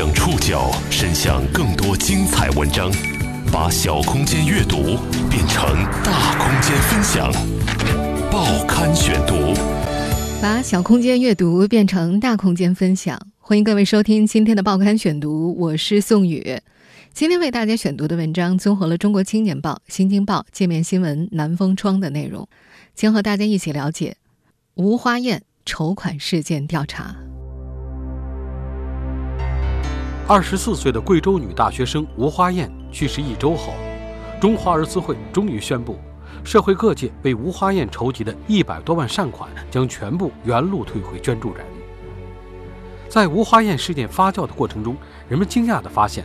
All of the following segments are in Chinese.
将触角伸向更多精彩文章，把小空间阅读变成大空间分享。报刊选读，把小空间阅读变成大空间分享。欢迎各位收听今天的报刊选读，我是宋宇。今天为大家选读的文章综合了《中国青年报》《新京报》《界面新闻》《南风窗》的内容，将和大家一起了解吴花艳筹款事件调查。二十四岁的贵州女大学生吴花艳去世一周后，中华儿慈会终于宣布，社会各界为吴花艳筹集的一百多万善款将全部原路退回捐助人。在吴花艳事件发酵的过程中，人们惊讶地发现，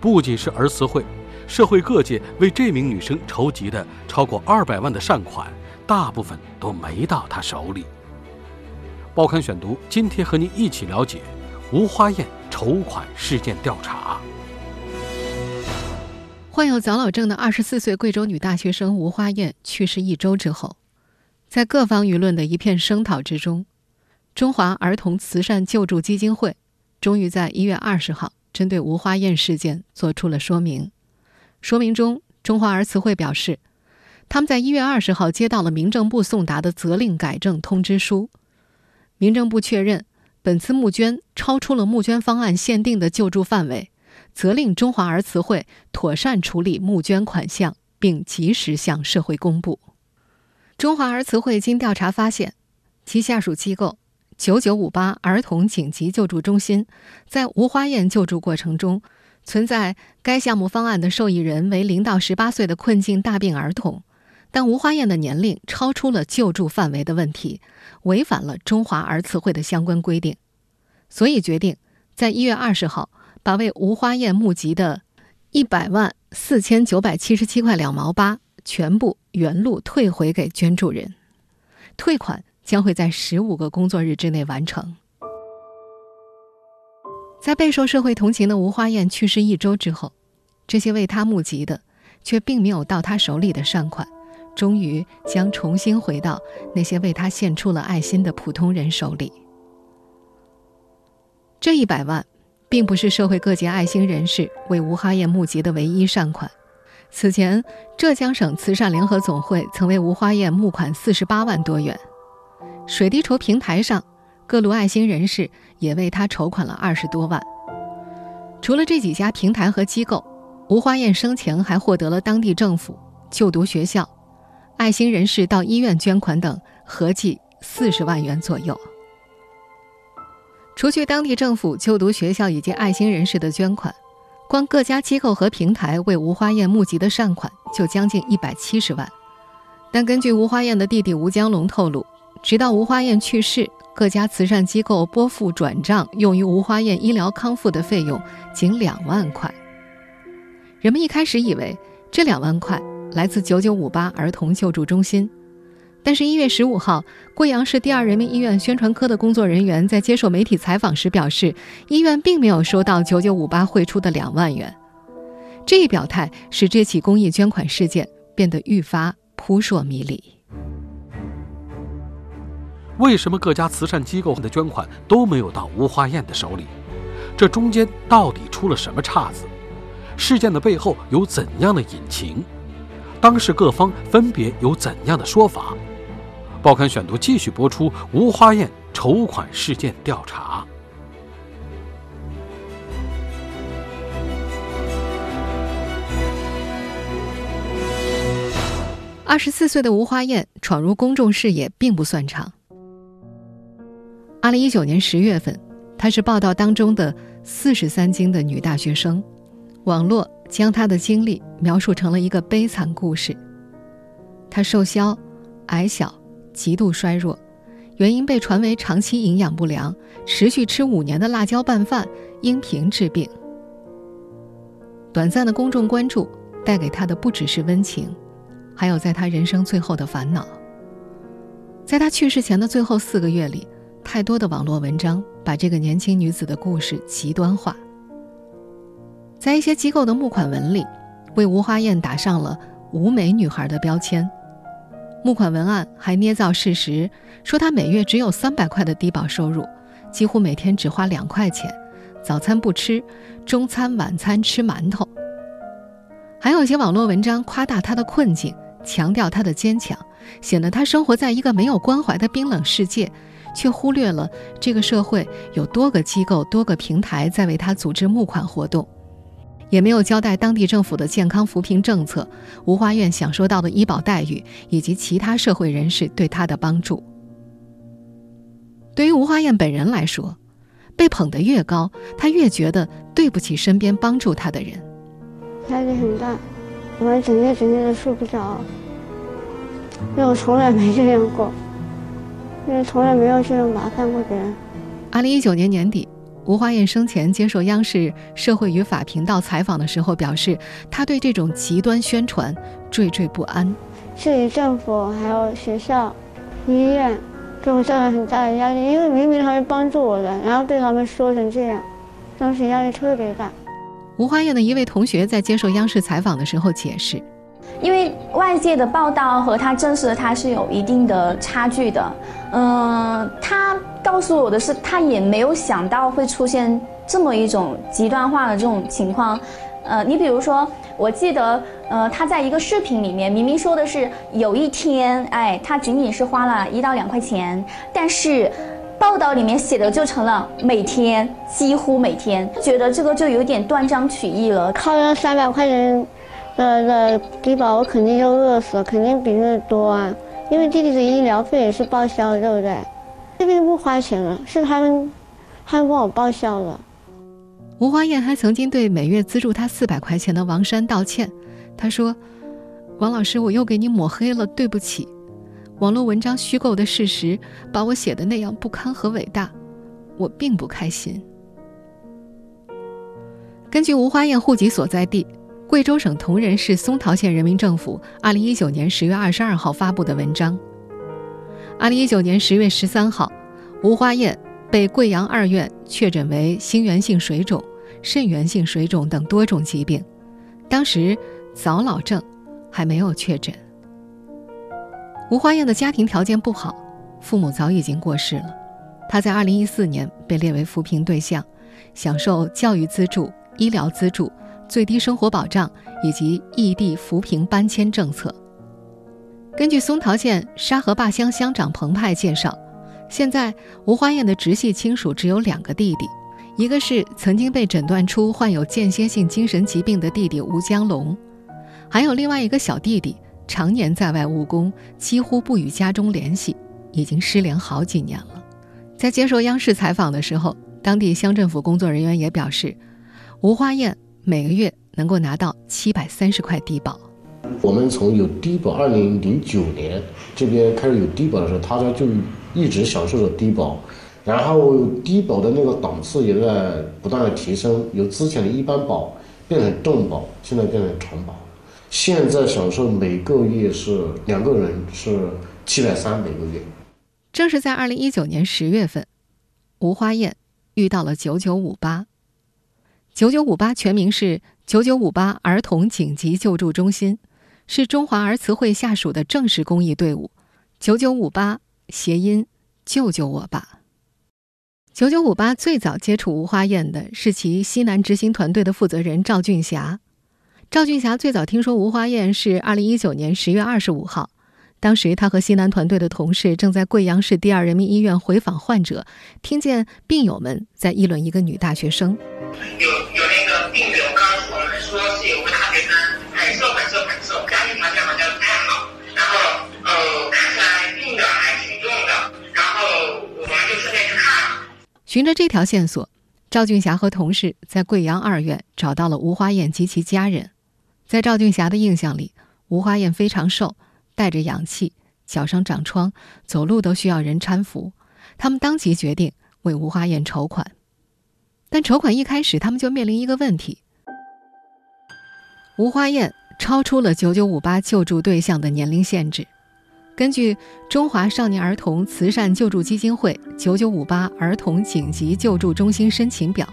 不仅是儿慈会，社会各界为这名女生筹集的超过二百万的善款，大部分都没到她手里。报刊选读，今天和您一起了解吴花艳。筹款事件调查。患有早老症的二十四岁贵州女大学生吴花艳去世一周之后，在各方舆论的一片声讨之中，中华儿童慈善救助基金会终于在一月二十号针对吴花艳事件做出了说明。说明中，中华儿慈会表示，他们在一月二十号接到了民政部送达的责令改正通知书，民政部确认。本次募捐超出了募捐方案限定的救助范围，责令中华儿慈会妥善处理募捐款项，并及时向社会公布。中华儿慈会经调查发现，其下属机构“九九五八儿童紧急救助中心”在吴花燕救助过程中，存在该项目方案的受益人为零到十八岁的困境大病儿童。但吴花燕的年龄超出了救助范围的问题，违反了中华儿慈会的相关规定，所以决定在一月二十号把为吴花艳募集的一百万四千九百七十七块两毛八全部原路退回给捐助人，退款将会在十五个工作日之内完成。在备受社会同情的吴花艳去世一周之后，这些为她募集的却并没有到她手里的善款。终于将重新回到那些为他献出了爱心的普通人手里。这一百万，并不是社会各界爱心人士为吴花艳募集的唯一善款。此前，浙江省慈善联合总会曾为吴花艳募款四十八万多元。水滴筹平台上，各路爱心人士也为他筹款了二十多万。除了这几家平台和机构，吴花艳生前还获得了当地政府、就读学校。爱心人士到医院捐款等，合计四十万元左右。除去当地政府、就读学校以及爱心人士的捐款，光各家机构和平台为吴花燕募集的善款就将近一百七十万。但根据吴花燕的弟弟吴江龙透露，直到吴花燕去世，各家慈善机构拨付转账用于吴花燕医疗康复的费用仅两万块。人们一开始以为这两万块。来自九九五八儿童救助中心，但是，一月十五号，贵阳市第二人民医院宣传科的工作人员在接受媒体采访时表示，医院并没有收到九九五八汇出的两万元。这一表态使这起公益捐款事件变得愈发扑朔迷离。为什么各家慈善机构的捐款都没有到吴花艳的手里？这中间到底出了什么岔子？事件的背后有怎样的隐情？当事各方分别有怎样的说法？报刊选读继续播出吴花艳筹款事件调查。二十四岁的吴花艳闯入公众视野并不算长。二零一九年十月份，她是报道当中的四十三斤的女大学生，网络。将他的经历描述成了一个悲惨故事。他瘦削、矮小、极度衰弱，原因被传为长期营养不良，持续吃五年的辣椒拌饭，因贫致病。短暂的公众关注带给他的不只是温情，还有在他人生最后的烦恼。在他去世前的最后四个月里，太多的网络文章把这个年轻女子的故事极端化。在一些机构的募款文里，为吴花艳打上了“无美女孩”的标签。募款文案还捏造事实，说她每月只有三百块的低保收入，几乎每天只花两块钱，早餐不吃，中餐晚餐吃馒头。还有一些网络文章夸大她的困境，强调她的坚强，显得她生活在一个没有关怀的冰冷世界，却忽略了这个社会有多个机构、多个平台在为她组织募款活动，也没有交代当地政府的健康扶贫政策、吴花院享受到的医保待遇以及其他社会人士对他的帮助。对于吴花燕本人来说，被捧得越高，她越觉得对不起身边帮助她的人。压力很大，我整夜整夜的睡不着，因为我从来没这样过，因为从来没有这样麻烦过别人。二零一九年年底，吴花燕生前接受央视《社会与法》频道采访的时候表示，她对这种极端宣传惴惴不安。市里政府还有学校、医院。给我造成很大的压力，因为明明他是帮助我的，然后被他们说成这样，当时压力特别大。吴花燕的一位同学在接受央视采访的时候解释：“因为外界的报道和他真实的他是有一定的差距的。嗯，他告诉我的是，他也没有想到会出现这么一种极端化的这种情况。呃，你比如说。”我记得，呃，他在一个视频里面明明说的是有一天，哎，他仅仅是花了一到两块钱，但是报道里面写的就成了每天，几乎每天，觉得这个就有点断章取义了。靠那三百块钱的的低保，我肯定就饿死了，肯定比那多啊，因为弟弟的医疗费也是报销，对不对？这边不花钱了，是他们，他们帮我报销了。吴花燕还曾经对每月资助他四百块钱的王山道歉，他说：“王老师，我又给你抹黑了，对不起。网络文章虚构的事实，把我写的那样不堪和伟大，我并不开心。”根据吴花燕户籍所在地贵州省铜仁市松桃县人民政府二零一九年十月二十二号发布的文章，二零一九年十月十三号，吴花燕。被贵阳二院确诊为心源性水肿、肾源性水肿等多种疾病，当时早老症还没有确诊。吴花燕的家庭条件不好，父母早已经过世了。她在2014年被列为扶贫对象，享受教育资助、医疗资助、最低生活保障以及异地扶贫搬迁政策。根据松桃县沙河坝乡乡长彭湃介绍。现在，吴花燕的直系亲属只有两个弟弟，一个是曾经被诊断出患有间歇性精神疾病的弟弟吴江龙，还有另外一个小弟弟常年在外务工，几乎不与家中联系，已经失联好几年了。在接受央视采访的时候，当地乡政府工作人员也表示，吴花燕每个月能够拿到七百三十块低保。我们从有低保，二零零九年这边开始有低保的时候，他家就。一直享受着低保，然后低保的那个档次也在不断的提升，由之前的一般保变成重保，现在变成重保。现在享受每个月是两个人是七百三每个月。正是在二零一九年十月份，吴花燕遇到了九九五八。九九五八全名是九九五八儿童紧急救助中心，是中华儿慈会下属的正式公益队伍。九九五八。谐音“救救我吧”。九九五八最早接触吴花燕的是其西南执行团队的负责人赵俊霞。赵俊霞最早听说吴花燕是二零一九年十月二十五号，当时他和西南团队的同事正在贵阳市第二人民医院回访患者，听见病友们在议论一个女大学生。有有那个病友告循着这条线索，赵俊霞和同事在贵阳二院找到了吴花燕及其家人。在赵俊霞的印象里，吴花燕非常瘦，带着氧气，脚上长疮，走路都需要人搀扶。他们当即决定为吴花燕筹款，但筹款一开始，他们就面临一个问题：吴花燕超出了9958救助对象的年龄限制。根据中华少年儿童慈善救助基金会九九五八儿童紧急救助中心申请表，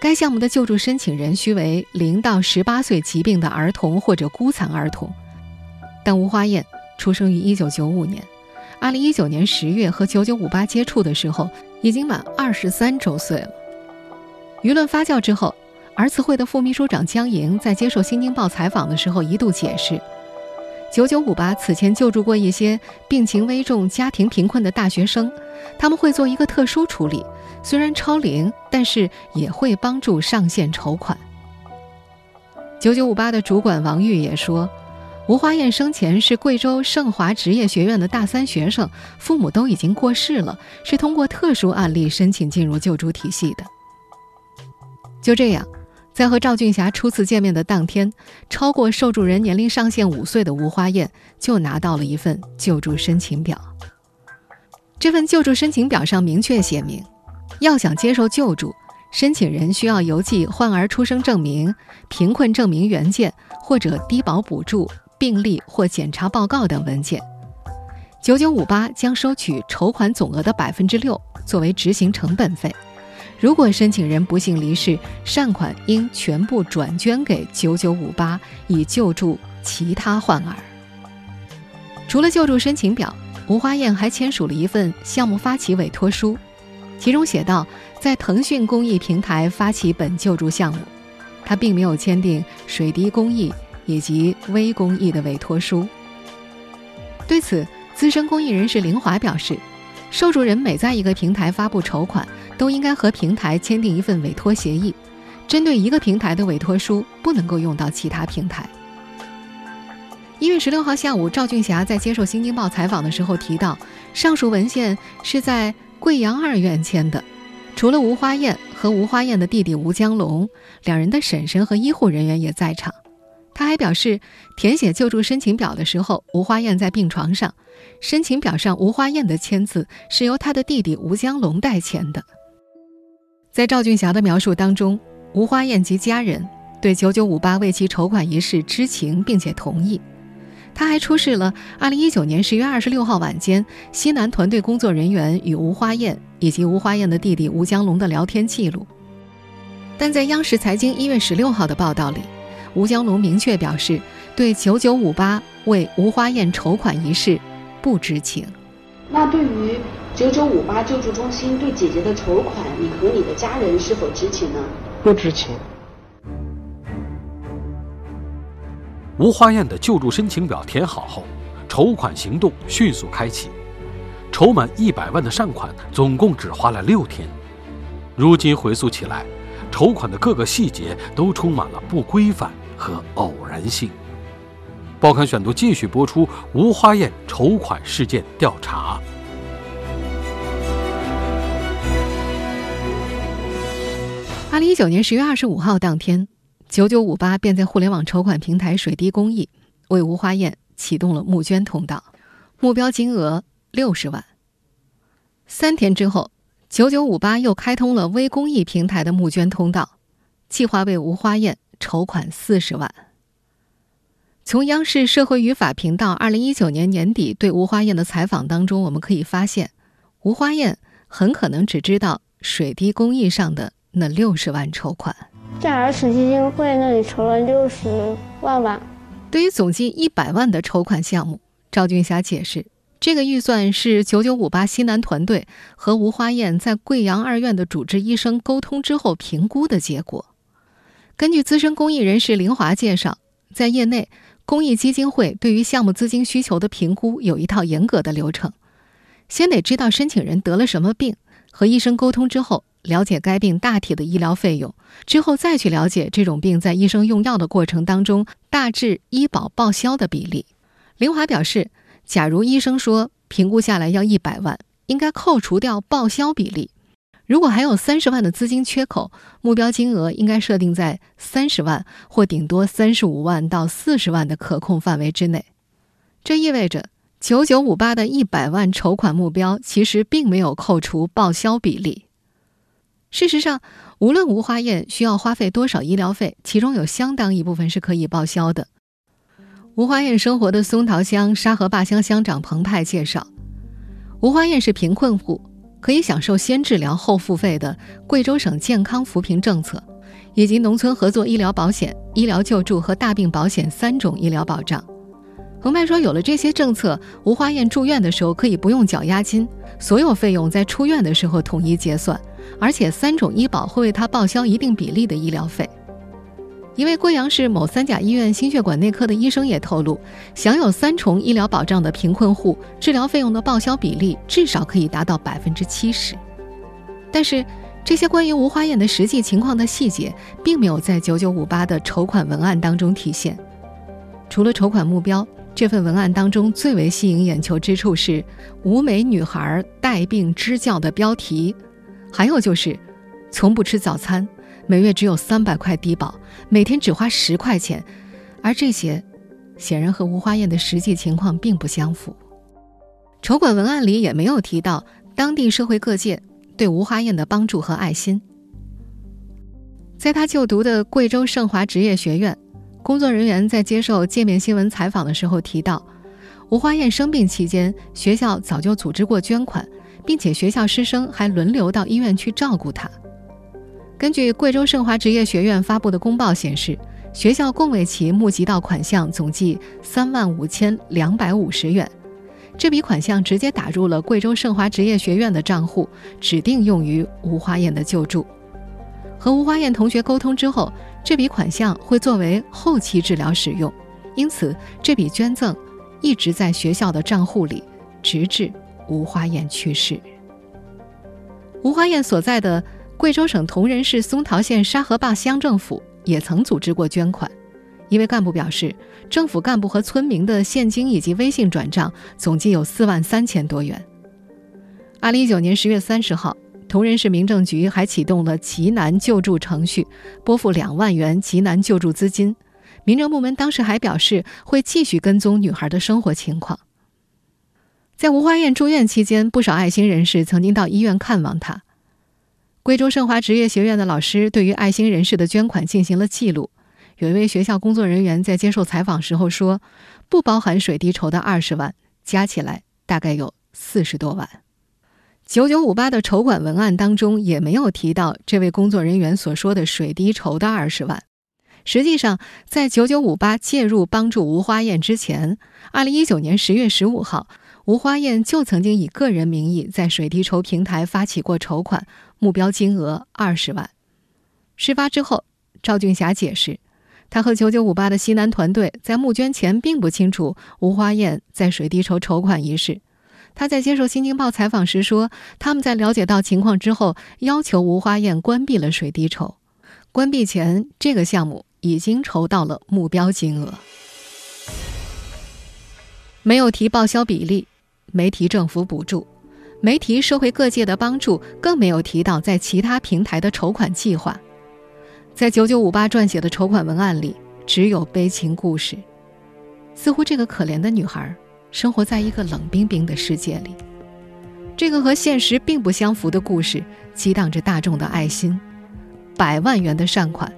该项目的救助申请人需为零到十八岁疾病的儿童或者孤残儿童。但吴花燕出生于一九九五年，二零一九年十月和九九五八接触的时候，已经满二十三周岁了。舆论发酵之后，儿慈会的副秘书长江莹在接受《新京报》采访的时候一度解释。九九五八此前救助过一些病情危重、家庭贫困的大学生，他们会做一个特殊处理，虽然超龄，但是也会帮助上线筹款。九九五八的主管王玉也说，吴花燕生前是贵州盛华职业学院的大三学生，父母都已经过世了，是通过特殊案例申请进入救助体系的。就这样。在和赵俊霞初次见面的当天，超过受助人年龄上限五岁的吴花燕就拿到了一份救助申请表。这份救助申请表上明确写明，要想接受救助，申请人需要邮寄患儿出生证明、贫困证明原件或者低保补助、病历或检查报告等文件。九九五八将收取筹款总额的百分之六作为执行成本费。如果申请人不幸离世，善款应全部转捐给九九五八，以救助其他患儿。除了救助申请表，吴花燕还签署了一份项目发起委托书，其中写道：在腾讯公益平台发起本救助项目，他并没有签订水滴公益以及微公益的委托书。对此，资深公益人士林华表示。受助人每在一个平台发布筹款，都应该和平台签订一份委托协议。针对一个平台的委托书，不能够用到其他平台。一月十六号下午，赵俊霞在接受《新京报》采访的时候提到，上述文献是在贵阳二院签的。除了吴花燕和吴花燕的弟弟吴江龙，两人的婶婶和医护人员也在场。他还表示，填写救助申请表的时候，吴花燕在病床上。申请表上吴花燕的签字是由他的弟弟吴江龙代签的。在赵俊霞的描述当中，吴花燕及家人对九九五八为其筹款一事知情并且同意。他还出示了二零一九年十月二十六号晚间西南团队工作人员与吴花燕以及吴花燕的弟弟吴江龙的聊天记录。但在央视财经一月十六号的报道里，吴江龙明确表示对九九五八为吴花燕筹款一事。不知情。那对于九九五八救助中心对姐姐的筹款，你和你的家人是否知情呢？不知情。吴花燕的救助申请表填好后，筹款行动迅速开启，筹满一百万的善款总共只花了六天。如今回溯起来，筹款的各个细节都充满了不规范和偶然性。报刊选读继续播出吴花燕筹款事件调查。二零一九年十月二十五号当天，九九五八便在互联网筹款平台水滴公益为吴花燕启动了募捐通道，目标金额六十万。三天之后，九九五八又开通了微公益平台的募捐通道，计划为吴花燕筹款四十万。从央视社会与法频道二零一九年年底对吴花燕的采访当中，我们可以发现，吴花燕很可能只知道水滴公益上的那六十万筹款，在儿慈基金会那里筹了六十万吧。对于总计一百万的筹款项目，赵俊霞解释，这个预算是九九五八西南团队和吴花燕在贵阳二院的主治医生沟通之后评估的结果。根据资深公益人士林华介绍，在业内。公益基金会对于项目资金需求的评估有一套严格的流程，先得知道申请人得了什么病，和医生沟通之后，了解该病大体的医疗费用，之后再去了解这种病在医生用药的过程当中大致医保报销的比例。林华表示，假如医生说评估下来要一百万，应该扣除掉报销比例。如果还有三十万的资金缺口，目标金额应该设定在三十万或顶多三十五万到四十万的可控范围之内。这意味着九九五八的一百万筹款目标其实并没有扣除报销比例。事实上，无论吴花燕需要花费多少医疗费，其中有相当一部分是可以报销的。吴花燕生活的松桃乡沙河坝乡乡长彭湃介绍，吴花燕是贫困户。可以享受先治疗后付费的贵州省健康扶贫政策，以及农村合作医疗保险、医疗救助和大病保险三种医疗保障。澎湃说，有了这些政策，吴花燕住院的时候可以不用缴押金，所有费用在出院的时候统一结算，而且三种医保会为她报销一定比例的医疗费。一位贵阳市某三甲医院心血管内科的医生也透露，享有三重医疗保障的贫困户，治疗费用的报销比例至少可以达到百分之七十。但是，这些关于吴花燕的实际情况的细节，并没有在九九五八的筹款文案当中体现。除了筹款目标。这份文案当中最为吸引眼球之处是“吴美女孩带病支教”的标题，还有就是“从不吃早餐，每月只有三百块低保，每天只花十块钱”，而这些显然和吴花燕的实际情况并不相符。筹款文案里也没有提到当地社会各界对吴花燕的帮助和爱心。在她就读的贵州盛华职业学院。工作人员在接受界面新闻采访的时候提到，吴花燕生病期间，学校早就组织过捐款，并且学校师生还轮流到医院去照顾她。根据贵州盛华职业学院发布的公报显示，学校共为其募集到款项总计三万五千两百五十元，这笔款项直接打入了贵州盛华职业学院的账户，指定用于吴花燕的救助。和吴花燕同学沟通之后。这笔款项会作为后期治疗使用，因此这笔捐赠一直在学校的账户里，直至吴花燕去世。吴花燕所在的贵州省铜仁市松桃县沙河坝乡政府也曾组织过捐款。一位干部表示，政府干部和村民的现金以及微信转账总计有四万三千多元。二零一九年十月三十号。铜仁市民政局还启动了急难救助程序，拨付两万元急难救助资金。民政部门当时还表示会继续跟踪女孩的生活情况。在吴花艳住院期间，不少爱心人士曾经到医院看望她。贵州盛华职业学院的老师对于爱心人士的捐款进行了记录。有一位学校工作人员在接受采访时候说：“不包含水滴筹的二十万，加起来大概有四十多万。”九九五八的筹款文案当中也没有提到这位工作人员所说的水滴筹的二十万。实际上，在九九五八介入帮助吴花燕之前，二零一九年十月十五号，吴花燕就曾经以个人名义在水滴筹平台发起过筹款，目标金额二十万。事发之后，赵俊霞解释，他和九九五八的西南团队在募捐前并不清楚吴花燕在水滴筹筹款一事。他在接受《新京报》采访时说：“他们在了解到情况之后，要求吴花燕关闭了水滴筹。关闭前，这个项目已经筹到了目标金额，没有提报销比例，没提政府补助，没提社会各界的帮助，更没有提到在其他平台的筹款计划。在九九五八撰写的筹款文案里，只有悲情故事，似乎这个可怜的女孩。”生活在一个冷冰冰的世界里，这个和现实并不相符的故事激荡着大众的爱心。百万元的善款，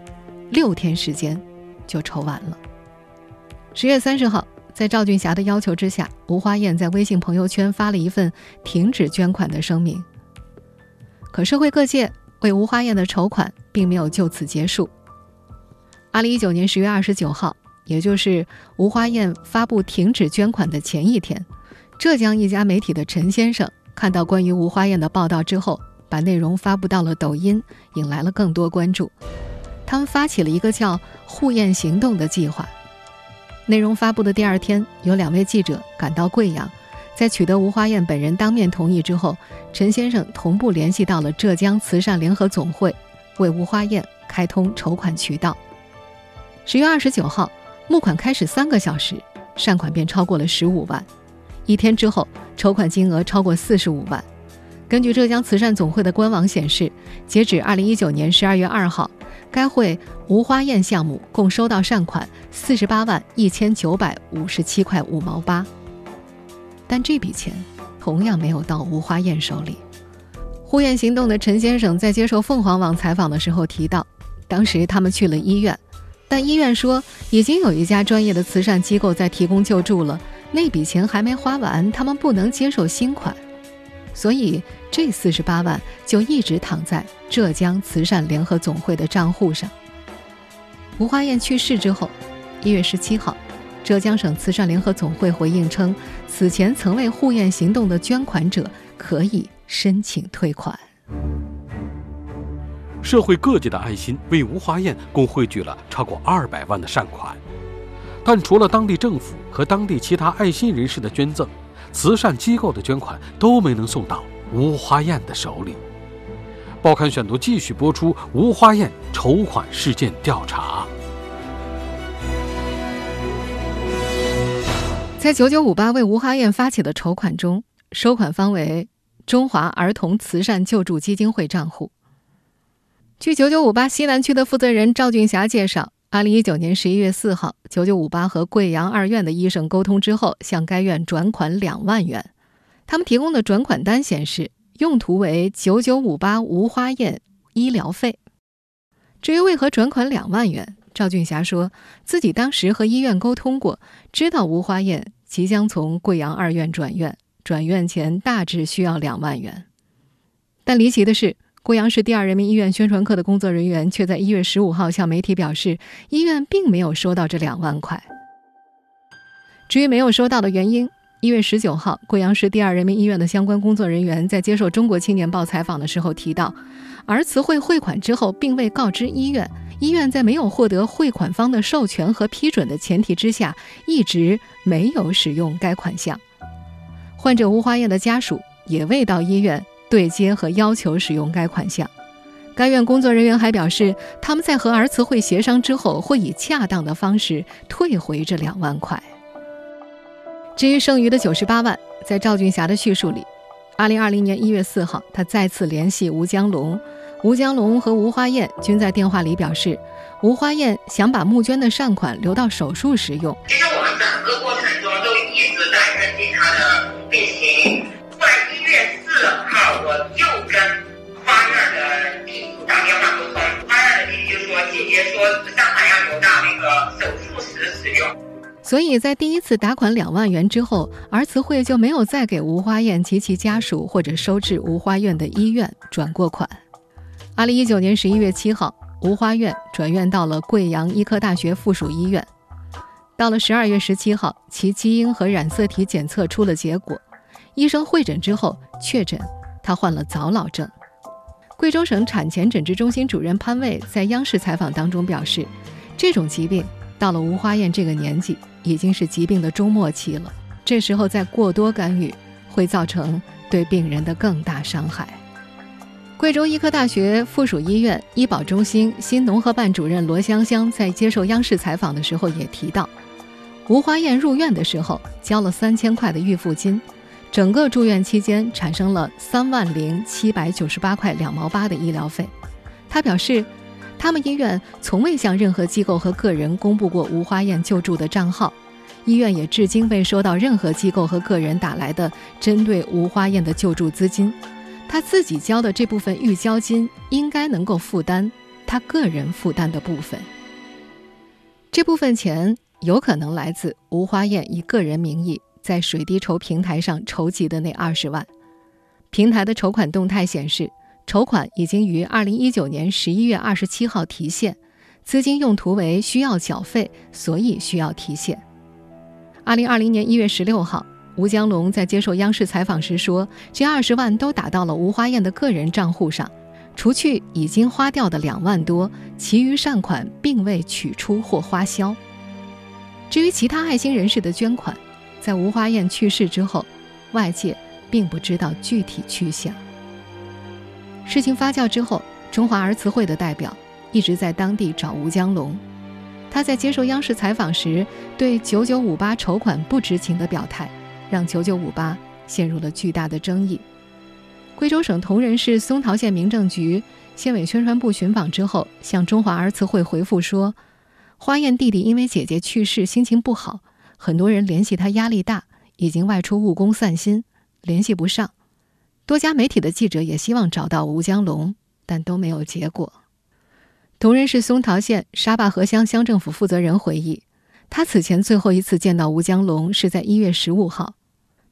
六天时间就筹完了。十月三十号，在赵俊霞的要求之下，吴花燕在微信朋友圈发了一份停止捐款的声明。可社会各界为吴花燕的筹款并没有就此结束。二零一九年十月二十九号。也就是吴花燕发布停止捐款的前一天，浙江一家媒体的陈先生看到关于吴花燕的报道之后，把内容发布到了抖音，引来了更多关注。他们发起了一个叫“护燕行动”的计划。内容发布的第二天，有两位记者赶到贵阳，在取得吴花燕本人当面同意之后，陈先生同步联系到了浙江慈善联合总会，为吴花燕开通筹款渠道。十月二十九号。募款开始三个小时，善款便超过了十五万。一天之后，筹款金额超过四十五万。根据浙江慈善总会的官网显示，截止二零一九年十二月二号，该会无花宴项目共收到善款四十八万一千九百五十七块五毛八。但这笔钱同样没有到无花宴手里。护燕行动的陈先生在接受凤凰网采访的时候提到，当时他们去了医院。但医院说，已经有一家专业的慈善机构在提供救助了，那笔钱还没花完，他们不能接受新款，所以这四十八万就一直躺在浙江慈善联合总会的账户上。吴花燕去世之后，一月十七号，浙江省慈善联合总会回应称，此前曾为护燕行动的捐款者可以申请退款。社会各界的爱心为吴华燕共汇聚了超过二百万的善款，但除了当地政府和当地其他爱心人士的捐赠，慈善机构的捐款都没能送到吴花燕的手里。报刊选读继续播出吴花燕筹款事件调查。在九九五八为吴花燕发起的筹款中，收款方为中华儿童慈善救助基金会账户。据九九五八西南区的负责人赵俊霞介绍，二零一九年十一月四号，九九五八和贵阳二院的医生沟通之后，向该院转款两万元。他们提供的转款单显示，用途为九九五八吴花宴医疗费。至于为何转款两万元，赵俊霞说自己当时和医院沟通过，知道吴花燕。即将从贵阳二院转院，转院前大致需要两万元。但离奇的是，贵阳市第二人民医院宣传科的工作人员却在一月十五号向媒体表示，医院并没有收到这两万块。至于没有收到的原因，一月十九号，贵阳市第二人民医院的相关工作人员在接受《中国青年报》采访的时候提到，儿慈会汇款之后，并未告知医院。医院在没有获得汇款方的授权和批准的前提之下，一直没有使用该款项。患者吴花燕的家属也未到医院对接和要求使用该款项。该院工作人员还表示，他们在和儿慈会协商之后，会以恰当的方式退回这两万块。至于剩余的九十八万，在赵俊霞的叙述里，二零二零年一月四号，他再次联系吴江龙。吴江龙和吴花燕均在电话里表示，吴花燕想把募捐的善款留到手术时用。其实我们整个过程中都一直在四号，我又跟花院的弟弟打电话沟通，花院的弟弟就说：“姐姐说上海要留到那个手术时使用。”所以在第一次打款两万元之后，儿慈会就没有再给吴花燕及其家属或者收治吴花院的医院转过款。二零一九年十一月七号，吴花院转院到了贵阳医科大学附属医院。到了十二月十七号，其基因和染色体检测出了结果，医生会诊之后确诊他患了早老症。贵州省产前诊治中心主任潘卫在央视采访当中表示，这种疾病到了吴花燕这个年纪，已经是疾病的终末期了。这时候再过多干预，会造成对病人的更大伤害。贵州医科大学附属医院医保中心新农合办主任罗香香在接受央视采访的时候也提到，吴花燕入院的时候交了三千块的预付金，整个住院期间产生了三万零七百九十八块两毛八的医疗费。他表示，他们医院从未向任何机构和个人公布过吴花燕救助的账号，医院也至今未收到任何机构和个人打来的针对吴花燕的救助资金。他自己交的这部分预交金应该能够负担他个人负担的部分。这部分钱有可能来自吴花燕以个人名义在水滴筹平台上筹集的那二十万。平台的筹款动态显示，筹款已经于二零一九年十一月二十七号提现，资金用途为需要缴费，所以需要提现。二零二零年一月十六号。吴江龙在接受央视采访时说：“这二十万都打到了吴花燕的个人账户上，除去已经花掉的两万多，其余善款并未取出或花销。至于其他爱心人士的捐款，在吴花燕去世之后，外界并不知道具体去向。事情发酵之后，中华儿慈会的代表一直在当地找吴江龙。他在接受央视采访时，对九九五八筹款不知情的表态。”让九九五八陷入了巨大的争议。贵州省铜仁市松桃县民政局县委宣传部寻访之后，向中华儿慈会回复说：“花燕弟弟因为姐姐去世，心情不好，很多人联系他压力大，已经外出务工散心，联系不上。多家媒体的记者也希望找到吴江龙，但都没有结果。”铜仁市松桃县沙坝河乡乡政府负责人回忆。他此前最后一次见到吴江龙是在一月十五号，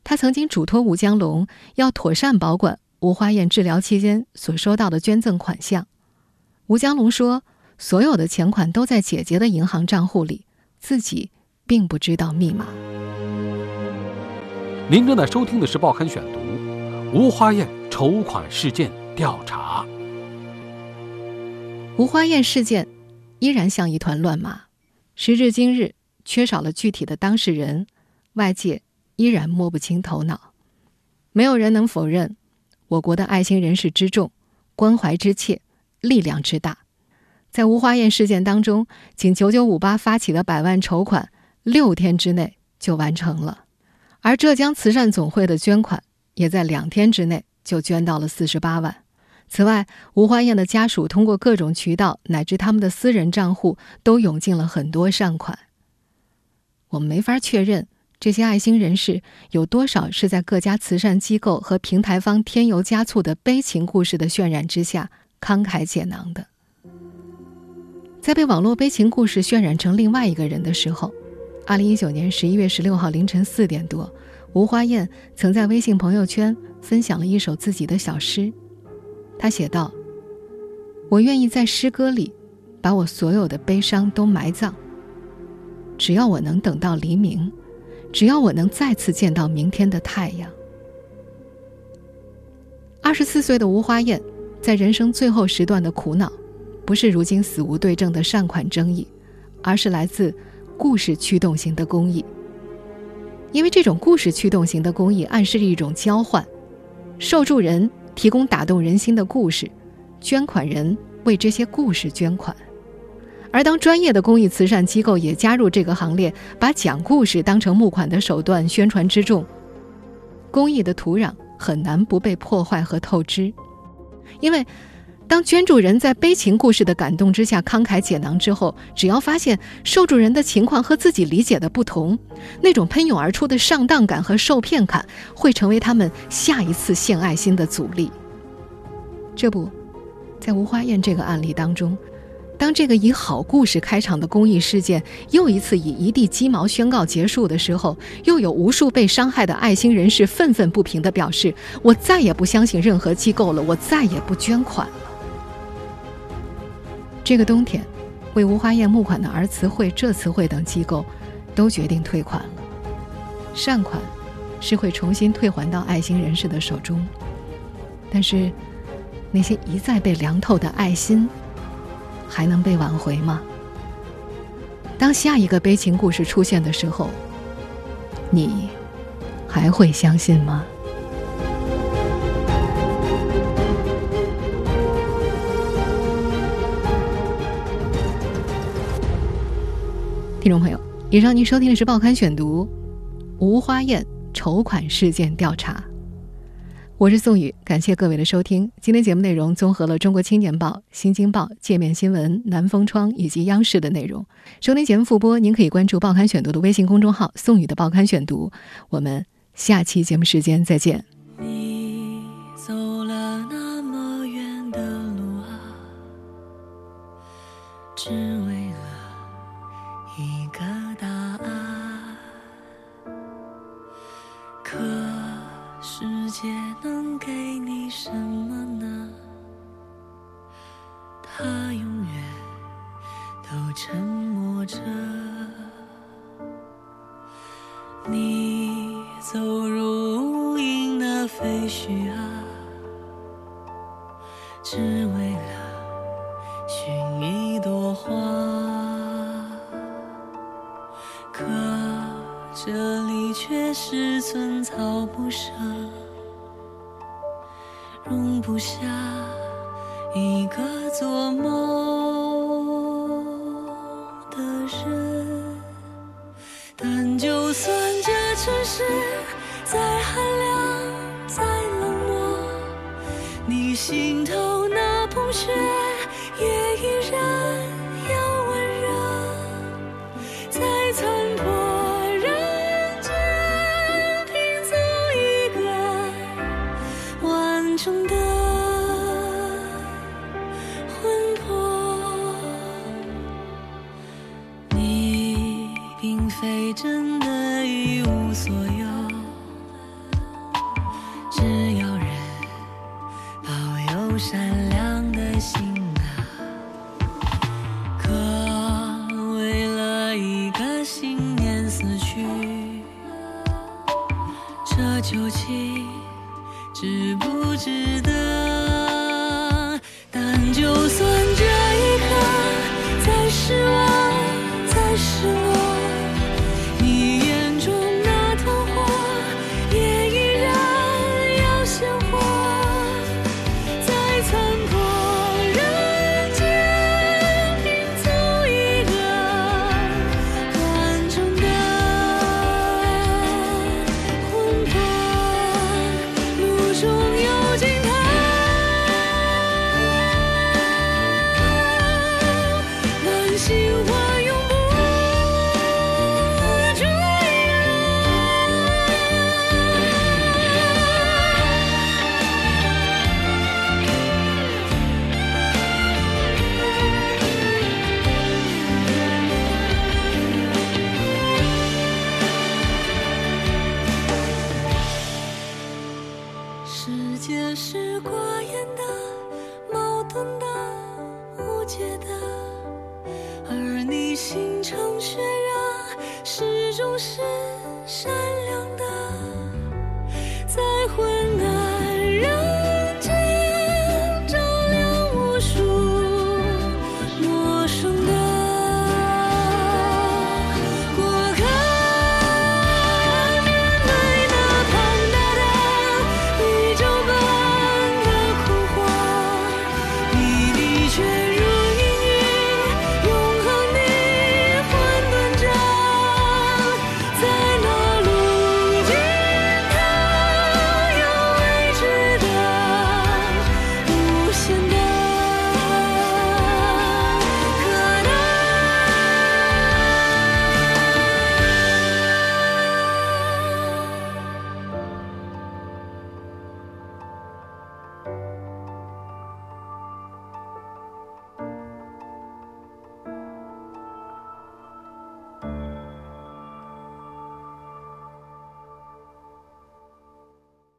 他曾经嘱托吴江龙要妥善保管吴花燕治疗期间所收到的捐赠款项。吴江龙说，所有的钱款都在姐姐的银行账户里，自己并不知道密码。您正在收听的是《报刊选读》，吴花燕筹款事件调查。吴花燕事件依然像一团乱麻，时至今日，缺少了具体的当事人，外界依然摸不清头脑。没有人能否认，我国的爱心人士之众，关怀之切，力量之大。在吴花燕事件当中，仅九九五八发起的百万筹款，六天之内就完成了。而浙江慈善总会的捐款也在两天之内就捐到了四十八万。此外，吴花燕的家属通过各种渠道乃至他们的私人账户都涌进了很多善款。我们没法确认这些爱心人士有多少是在各家慈善机构和平台方添油加醋的悲情故事的渲染之下慷慨解囊的。在被网络悲情故事渲染成另外一个人的时候。二零一九年十一月十六号凌晨四点多，吴花燕曾在微信朋友圈分享了一首自己的小诗。她写道：“我愿意在诗歌里，把我所有的悲伤都埋葬。只要我能等到黎明，只要我能再次见到明天的太阳。”二十四岁的吴花燕，在人生最后时段的苦恼，不是如今死无对证的善款争议，而是来自。故事驱动型的公益，因为这种故事驱动型的公益暗示着一种交换：受助人提供打动人心的故事，捐款人为这些故事捐款。而当专业的公益慈善机构也加入这个行列，把讲故事当成募款的手段宣传之众，公益的土壤很难不被破坏和透支，因为。当捐助人在悲情故事的感动之下慷慨解囊之后，只要发现受助人的情况和自己理解的不同，那种喷涌而出的上当感和受骗感会成为他们下一次献爱心的阻力。这不，在吴花燕这个案例当中，当这个以好故事开场的公益事件又一次以一地鸡毛宣告结束的时候，又有无数被伤害的爱心人士愤愤不平地表示：“我再也不相信任何机构了，我再也不捐款了。”这个冬天，为吴花燕募款的儿慈会、浙慈会等机构，都决定退款了。善款是会重新退还到爱心人士的手中，但是那些一再被凉透的爱心，还能被挽回吗？当下一个悲情故事出现的时候，你还会相信吗？听众朋友，以上您收听的是《报刊选读》，吴花燕筹款事件调查。我是宋宇，感谢各位的收听。今天节目内容综合了《中国青年报》《新京报》《界面新闻》《南风窗》以及央视的内容。收听节目复播，您可以关注《报刊选读》的微信公众号“宋宇的报刊选读”。我们下期节目时间再见。心头那捧雪